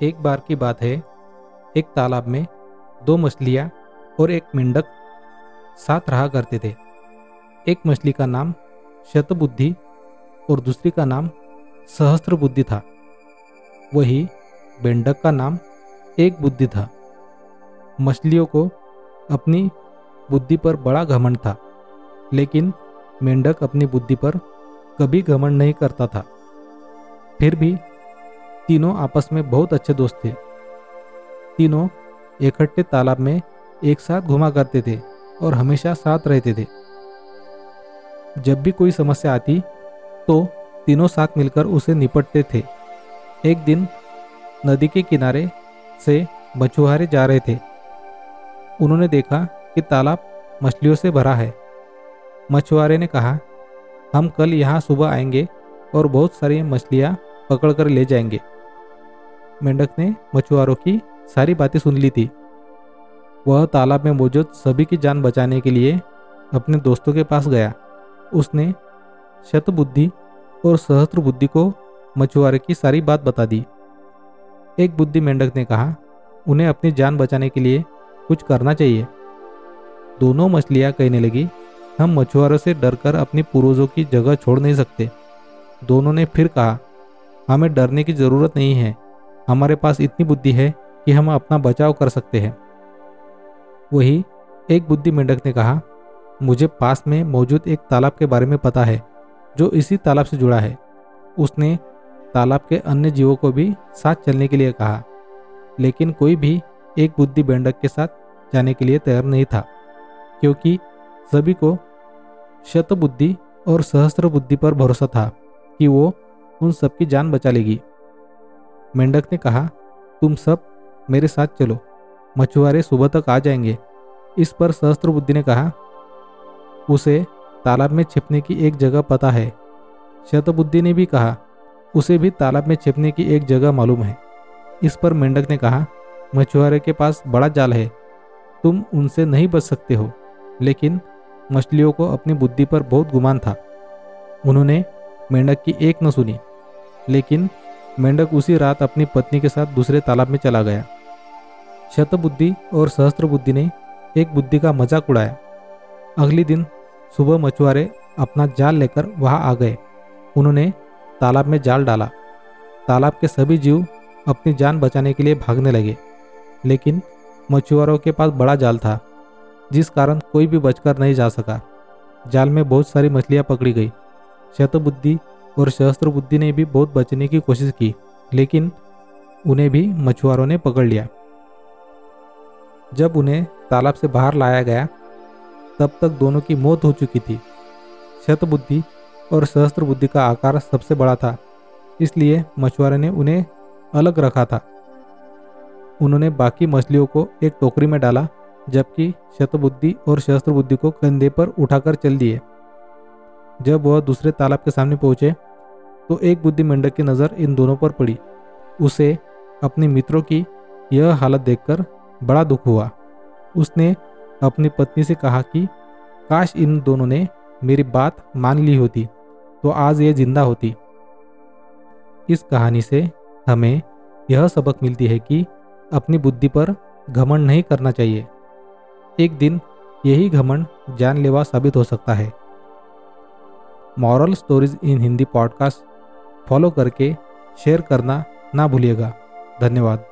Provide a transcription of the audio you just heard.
एक बार की बात है। एक तालाब में दो मछलियाँ और एक मेंढक साथ रहा करते थे। एक मछली का नाम शतबुद्धि और दूसरी का नाम सहस्त्र बुद्धि था। वही मेंढक का नाम एक बुद्धि था। मछलियों को अपनी बुद्धि पर बड़ा घमंड था, लेकिन मेंढक अपनी बुद्धि पर कभी घमंड नहीं करता था। फिर भी तीनों आपस में बहुत अच्छे दोस्त थे। तीनों इकट्ठे तालाब में एक साथ घुमा करते थे और हमेशा साथ रहते थे। जब भी कोई समस्या आती तो तीनों साथ मिलकर उसे निपटते थे। एक दिन नदी के किनारे से मछुआरे जा रहे थे। उन्होंने देखा कि तालाब मछलियों से भरा है। मछुआरे ने कहा, हम कल यहाँ सुबह आएँगे और बहुत सारी मछलियाँ पकड़कर ले जाएँगे। मेंढक ने मछुआरों की सारी बातें सुन ली थी। वह तालाब में मौजूद सभी की जान बचाने के लिए अपने दोस्तों के पास गया। उसने शतबुद्धि और सहस्त्र बुद्धि को मछुआरे की सारी बात बता दी। एक बुद्धि मेंढक ने कहा, उन्हें अपनी जान बचाने के लिए कुछ करना चाहिए। दोनों मछलियाँ कहने लगी, हम मछुआरों से डरकर अपने पूर्वजों की जगह छोड़ नहीं सकते। दोनों ने फिर कहा, हमें डरने की ज़रूरत नहीं है। हमारे पास इतनी बुद्धि है कि हम अपना बचाव कर सकते हैं। वही एक बुद्धि मेंढक ने कहा, मुझे पास में मौजूद एक तालाब के बारे में पता है, जो इसी तालाब से जुड़ा है। उसने तालाब के अन्य जीवों को भी साथ चलने के लिए कहा, लेकिन कोई भी एक बुद्धि मेंढक के साथ जाने के लिए तैयार नहीं था, क्योंकि सभी को शत बुद्धि और सहस्त्र बुद्धि पर भरोसा था कि वो उन सबकी जान बचा लेगी। मेंढक ने कहा, तुम सब मेरे साथ चलो। मछुआरे सुबह तक आ जाएँगे। इस पर सहस्त्र बुद्धि ने कहा, उसे तालाब में छिपने की एक जगह पता है। शतबुद्धि ने भी कहा, उसे भी तालाब में छिपने की एक जगह मालूम है। इस पर मेंढक ने कहा, मछुआरे के पास बड़ा जाल है। तुम उनसे नहीं बच सकते हो। लेकिन मछलियों को अपनी बुद्धि पर बहुत गुमान था। उन्होंने मेंढक की एक न सुनी। लेकिन मेंढक उसी रात अपनी पत्नी के साथ दूसरे तालाब में चला गया। शतबुद्धि और सहस्त्र बुद्धि ने एक बुद्धि का मज़ाक उड़ाया। अगले दिन सुबह मछुआरे अपना जाल लेकर वहाँ आ गए। उन्होंने तालाब में जाल डाला। तालाब के सभी जीव अपनी जान बचाने के लिए भागने लगे, लेकिन मछुआरों के पास बड़ा जाल था, जिस कारण कोई भी बचकर नहीं जा सका। जाल में बहुत सारी मछलियाँ पकड़ी गई। शतबुद्धि और सहस्त्र बुद्धि ने भी बहुत बचने की कोशिश की, लेकिन उन्हें भी मछुआरों ने पकड़ लिया। जब उन्हें तालाब से बाहर लाया गया, तब तक दोनों की मौत हो चुकी थी। शतबुद्धि और सहस्त्र बुद्धि का आकार सबसे बड़ा था, इसलिए मछुआरे ने उन्हें अलग रखा था। उन्होंने बाकी मछलियों को एक टोकरी में डाला, जबकि शतबुद्धि और सहस्त्र बुद्धि को कंधे पर उठाकर चल दिए। जब वह दूसरे तालाब के सामने पहुँचे तो एक बुद्धि मेंढक की नज़र इन दोनों पर पड़ी। उसे, अपने मित्रों की यह हालत देखकर बड़ा दुख हुआ। उसने अपनी पत्नी से कहा कि, काश इन दोनों ने मेरी बात मान ली होती तो आज ये ज़िंदा होती। इस कहानी से हमें यह सबक मिलती है कि अपनी बुद्धि पर घमंड नहीं करना चाहिए। एक दिन यही घमंड जानलेवा साबित हो सकता है। Moral stories in Hindi podcast follow करके शेयर करना ना भूलिएगा। धन्यवाद।